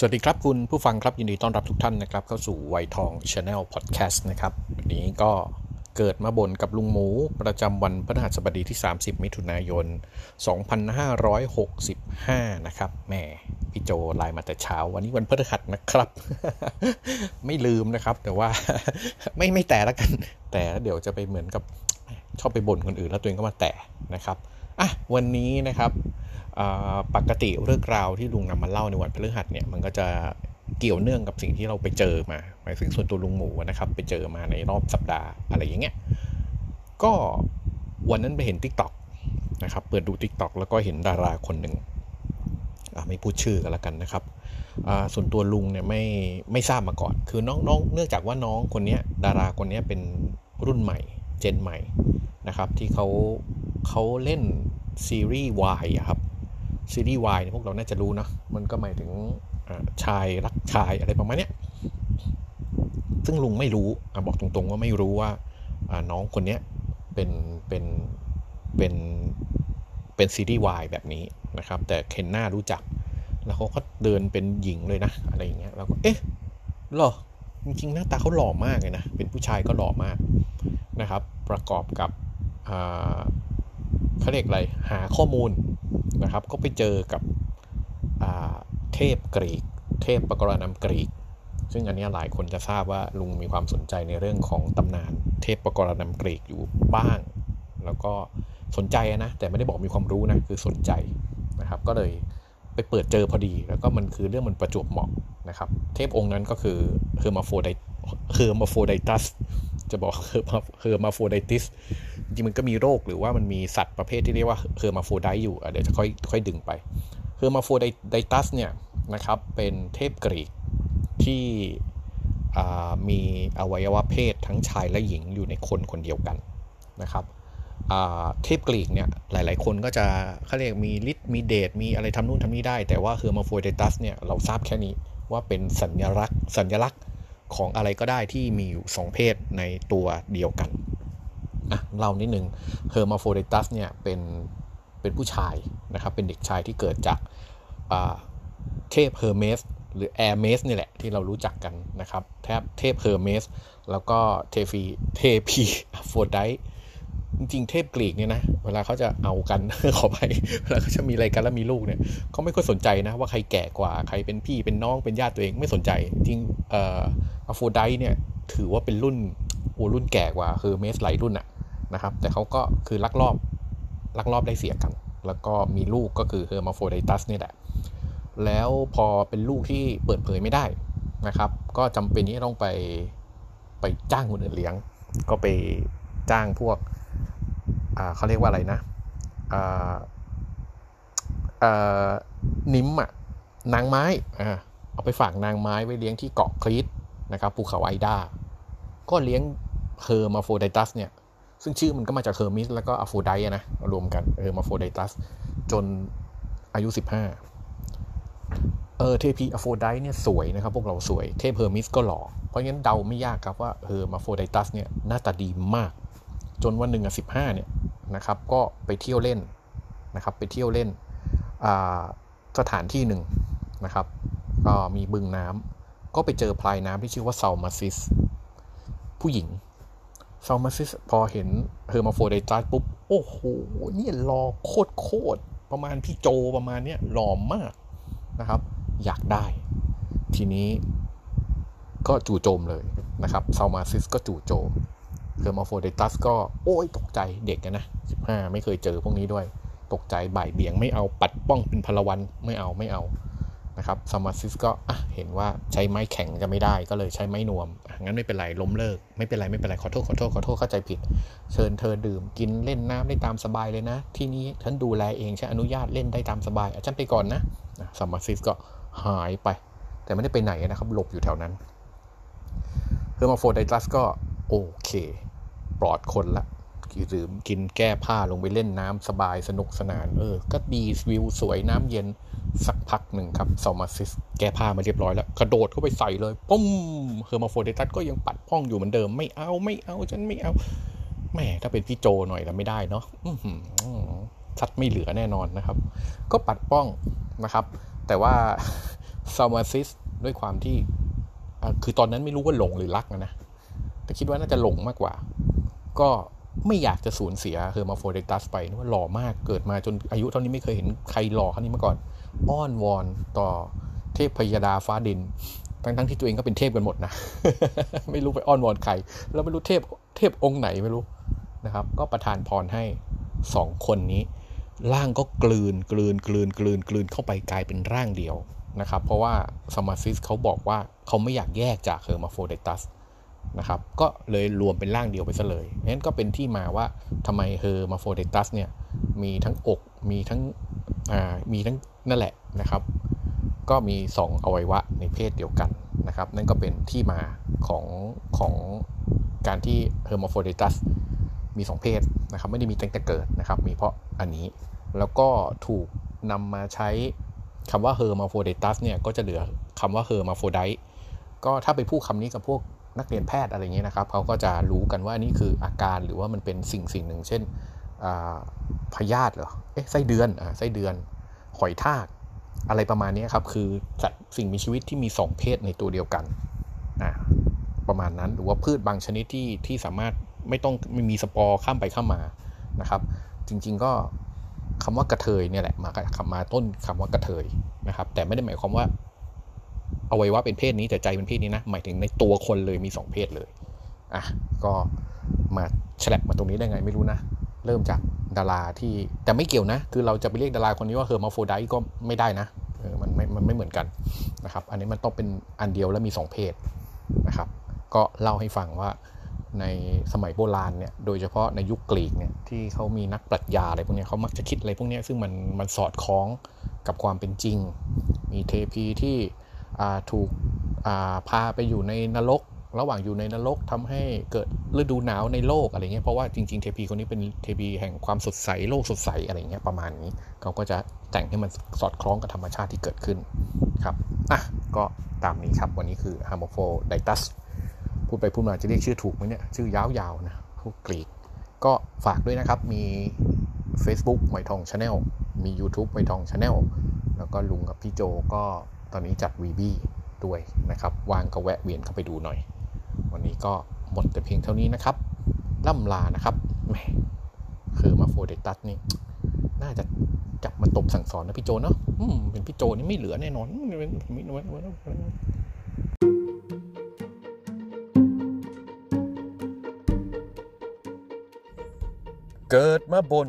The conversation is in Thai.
สวัสดีครับคุณผู้ฟังครับยินดีต้อนรับทุกท่านนะครับ เข้าสู่วัยทอง channel พอดแคสต์นะครับวันนี้ก็เกิดมาบ่นกับลุงหมู ประจำวันพฤหัสบดีที่ 30 มิถุนายน 2565 นะครับแม่พี่โจไลน์มาแต่เช้า วันนี้วันพฤหัสนะครับ ไม่ลืมนะครับ แต่ว่าไม่ไม่แต่ละกัน แต่เดี๋ยวจะไปเหมือนกับชอบไปบ่นคนอื่นแล้วตัวเองก็มาแต่นะครับอะวันนี้นะครับ ปกติเรื่องราวที่ลุงนำมาเล่าในวันพฤหัสเนี่ยมันก็จะเกี่ยวเนื่องกับสิ่งที่เราไปเจอมาหมายถึงส่วนตัวลุงหมูนะครับไปเจอมาในรอบสัปดาห์อะไรอย่างเงี้ยก็วันนั้นไปเห็น t ิ k t o k นะครับเปิดดู t ิ k t o k แล้วก็เห็นดาราคนหนึ่งไม่พูดชื่อกันละกันนะครับส่วนตัวลุงเนี่ยไม่ไม่ทราบมาก่อน คือน้องน้องเนื่องจากว่าน้องคนนี้ดาราคนนี้เป็นรุ่นใหม่เจนใหม่นะครับที่เขาเขาเล่นซีรีส์วายครับ ซีรีส์วายพวกเราน่าจะรู้นะมันก็หมายถึงชายรักชายอะไรประมาณนี้ซึ่งลุงไม่รู้บอกตรงๆว่าไม่รู้ว่าน้องคนนี้เป็นเป็นเป็นเป็นซีรีส์วายแบบนี้นะครับ แต่เคนหน้ารู้จัก แล้วเขาก็เดินเป็นหญิงเลยนะ อะไรอย่างเงี้ยแล้วก็เอ๊ะหรอจริงๆหน้าตาเขาหล่อมากเลยนะ เป็นผู้ชายก็หล่อมากนะครับ ประกอบกับเขาเรียกอะไรหาข้อมูล นะครับ ก็ไปเจอกับเทพกรีก เทพปกรณำกรีก ซึ่งอันนี้หลายคนจะทราบว่าลุงมีความสนใจในเรื่องของตำนานเทพปกรณำกรีกอยู่บ้าง แล้วก็สนใจนะแต่ไม่ได้บอกมีความรู้นะคือสนใจนะครับ ก็เลยไปเปิดเจอพอดี แล้วก็มันคือเรื่องมันประจวบเหมาะนะครับ เทพองค์นั้นก็คือเฮอร์มาโฟไดเฮอร์มาโฟไดตัส จะบอกเฮอร์มาโฟไดติสจริงมันก็มีโรคหรือว่ามันมีสัตว์ประเภทที่เรียกว่า hermaphrodite อยู่เดี๋ยวจะค่อยค่อยดึงไปเฮอร์มาโฟไดตัสเนี่ยนะครับเป็นเทพกรีกที่มีอวัยวะเพศทั้งชายและหญิงอยู่ในคนคนเดียวกันนะครับเทพกรีกเนี่ยหลาย ๆ คนก็จะเขาเรียกมีฤทธิ์มีเดชมีอะไรทำนู่นทำนี่ได้ แต่ว่าเฮอร์มาโฟไดตัสเนี่ยเราทราบแค่นี้ว่าเป็นสัญลักษณ์สัญลักษณ์ ของอะไรก็ได้ที่มีอยู่ 2 เพศในตัวเดียวกันอะเล่านิดนึงเฮอร์มาโฟไดตัสเนี่ยเป็นเป็นผู้ชายนะครับ เป็นเด็กชายที่เกิดจากเทพเฮอร์เมสหรือแอร์เมสนี่แหละที่เรารู้จักกันนะครับ แทบเทพเฮอร์เมสแล้วก็เทพีเทพีอะโฟรไดท์ จริงๆ เทพกรีกเนี่ยนะ เวลาเขาจะเอากัน ขออภัยเวลาเขาจะมีอะไรกันแล้วมีลูกเนี่ยเขาไม่ค่อยสนใจนะ ว่าใครแก่กว่าใครเป็นพี่เป็นน้องเป็นญาติตัวเองไม่สนใจ จริงเอ่ออะโฟรไดท์เนี่ยถือว่าเป็นรุ่นโอรุ่นแก่กว่าเฮอร์เมสหลายรุ่นอะนะครับ แต่เขาก็คือลักลอบลักลอบได้เสียกัน แล้วก็มีลูกก็คือเฮอร์มาโฟไดตัสนี่แหละ แล้วพอเป็นลูกที่เปิดเผยไม่ได้นะครับ ก็จำเป็นที่ต้องไปไปจ้างคนอื่นเลี้ยง ก็ไปจ้างพวก เขาเรียกว่าอะไรนะ nymph อะนางไม้เอาไปฝากนางไม้ไว้เลี้ยงที่เกาะครีตนะครับภูเขาไอดา ก็เลี้ยงเฮอร์มาโฟไดตัสเนี่ยซึ่งชื่อมันก็มาจากเฮอร์เมสแล้วก็อะโฟรไดท์นะรวมกันเฮอร์มาโฟไดตัสจนอายุ 15 เออเทพีอะโฟรไดท์เนี่ยสวยนะครับ พวกเราสวยเทพเฮอร์มิสก็หล่อเพราะงั้นเดาไม่ยากครับว่าเฮอร์มาโฟไดตัสเนี่ยหน้าตาดีมาก จนวันหนึ่งอะสิบห้าเนี่ย นะครับ ก็ไปเที่ยวเล่นนะครับ ไปเที่ยวเล่นสถานที่หนึ่งนะครับ ก็มีบึงน้ำก็ไปเจอพรายน้ำที่ชื่อว่าเซามาซิส ผู้หญิงเซามาซิสพอเห็นเฮอร์มาโฟไดตัสปุ๊บ โอ้โหเนี่ยหล่อโคตรโคตรประมาณพี่โจประมาณเนี้ยหล่อมากนะครับ อยากได้ ทีนี้ก็จู่โจมเลยนะครับเซามาซิสก็จู่โจม เฮอร์มาโฟไดตัสก็โอ้ยตกใจเด็กนะ15 ไม่เคยเจอพวกนี้ด้วย ตกใจบ่ายเบี่ยงไม่เอาปัดป้องเป็นพัลวันไม่เอาไม่เอานะครับซามาซิสก็เห็นว่าใช้ไม้แข็งจะไม่ได้ก็เลยใช้ไม้นวม งั้นไม่เป็นไรล้มเลิก ไม่เป็นไรไม่เป็นไรขอโทษขอโทษขอโทษเข้าใจผิด เชิญเธอดื่มกินเล่นน้ำได้ตามสบายเลยนะ ที่นี้ฉันดูแลเองฉันอนุญาตเล่นได้ตามสบายอาจารย์ไปก่อนนะซามาซิสก็หายไป แต่ไม่ได้ไปไหนนะครับหลบอยู่แถวนั้นเฮอร์มาโฟไดตัสก็โอเค ปลอดคนละหรือกินแก้ผ้าลงไปเล่นน้ำสบายสนุกสนาน เออ ก็ดีวิวสวยน้ำเย็นสักพักหนึ่งครับซอมาซิสแก้ผ้ามาเรียบร้อยแล้ว กระโดดเข้าไปใส่เลยปุ้มเฮอร์มาโฟเดตัสก็ยังปัดป้องอยู่เหมือนเดิมไม่เอาไม่เอาฉันไม่เอาแม่ถ้าเป็นพี่โจหน่อยแล้วไม่ได้เนาะชัดไม่เหลือแน่นอนนะครับ ก็ปัดป้องนะครับ แต่ว่าซามาซิสด้วยความที่คือตอนนั้นไม่รู้ว่าหลงหรือรักนะแต่คิดว่าน่าจะหลงมากกว่า ก็ไม่อยากจะสูญเสียเฮอร์มาโฟเดตัสไปนว่าหล่อมากเกิดมาจนอายุเท่านี้ไม่เคยเห็นใครหล่อเท่านี้มาก่อน อ้อนวอนต่อเทพยดาฟ้าดิน ทั้งทั้งที่ตัวเองก็เป็นเทพกันหมดนะ ไม่รู้ไปอ้อนวอนใคร แล้วไม่รู้เทพเทพองค์ไหนไม่รู้นะครับ ก็ประทานพรให้สองคนนี้ ร่างก็กลืนกลืนกลืนกลืนกลืนเข้าไปกลายเป็นร่างเดียวนะครับ เพราะว่าสมาซิสเขาบอกว่าเขาไม่อยากแยกจากเฮอร์มาโฟเดตัส นะครับก็เลยรวมเป็นร่างเดียวไปซะเลยนั้นก็เป็นที่มาว่าทำไมเฮอร์มาโฟเดตัสเนี่ยมีทั้งอกมีทั้งอ่ามีทั้งนั่นแหละนะครับ ก็มี 2 อวัยวะในเพศเดียวกันนะครับ นั่นก็เป็นที่มาของของการที่เฮอร์มาโฟเดตัสมี 2 เพศนะครับไม่ได้มีตั้งแต่เกิดนะครับ มีเพราะอันนี้แล้วก็ถูกนำมาใช้คำว่าเฮอร์มาโฟเดตัสเนี่ยก็จะเหลือคำว่า hermaphrodite ก็ถ้าไปพูดคำนี้กับพวก นักเรียนแพทย์อะไรเงี้ยนะครับเขาก็จะรู้กันว่านี่คืออาการหรือว่ามันเป็นสิ่งสิ่งหนึ่ง เช่นพยาธิเหรอเอ๊ะไส้เดือนอ่าไส้เดือน หอยทาก อะไรประมาณนี้ครับ คือสัตว์สิ่งมีชีวิตที่มี 2 เพศในตัวเดียวกันนะประมาณนั้นหรือว่าพืชบางชนิดที่ที่สามารถไม่ต้องไม่มีสปอร์ข้ามไปข้ามมานะครับ จริงๆก็คำว่ากระเทยเนี่ยแหละมาคำมาต้นคำว่ากระเทยนะครับ แต่ไม่ได้หมายความว่า อวัยวะเป็นเพศนี้แต่ใจเป็นเพศนี้นะ หมายถึงในตัวคนเลยมี 2 เพศเลยอะก็มาแฉลบมาตรงนี้ได้ไงไม่รู้นะ เริ่มจากดาราที่แต่ไม่เกี่ยวนะ คือเราจะไปเรียกดาราคนนี้ว่า hermaphrodite ก็ไม่ได้นะเออมันไม่มันไม่เหมือนกันนะครับ อันนี้มันต้องเป็นอันเดียวแล้วมี 2 เพศนะครับ ก็เล่าให้ฟังว่าในสมัยโบราณเนี่ย โดยเฉพาะในยุคกรีกเนี่ยที่เขามีนักปรัชญาอะไรพวกนี้เขามักจะคิดอะไรพวกนี้ซึ่งมันมันสอดคล้องกับความเป็นจริง มีเทพีที่ ถูกพาไปอยู่ในนรก ระหว่างอยู่ในนรกทำให้เกิดฤดูหนาวในโลกอะไรเงี้ยเพราะว่าจริงๆเทพีคนนี้เป็นเทพีแห่งความสดใสโลกสดใสอะไรเงี้ยประมาณนี้เขาก็จะแต่งให้มันสอดคล้องกับธรรมชาติที่เกิดขึ้นครับอะก็ตามนี้ครับวันนี้คือ h a r m o p h o d i t u s พูดไปพูดมาจะเรียกชื่อถูกไหมเนี่ยชื่อยาวๆนะพวกกรีกก็ฝากด้วยนะครับมี Facebook ไมทองชาแนลมี YouTube ไมทองชาแนลแล้วก็ลุงกับพี่โจก็ ตอนนี้จัดวีบี้ด้วยนะครับวางก็แวะเวียนเข้าไปดูหน่อย วันนี้ก็หมดแต่เพียงเท่านี้นะครับล่ำลานะครับแหมคือมาโฟเดตัสนี่น่าจะจับมาตบสั่งสอนนะพี่โจเนาะอืมเป็นพี่โจนี่ไม่เหลือแน่นอนเกิดมาบน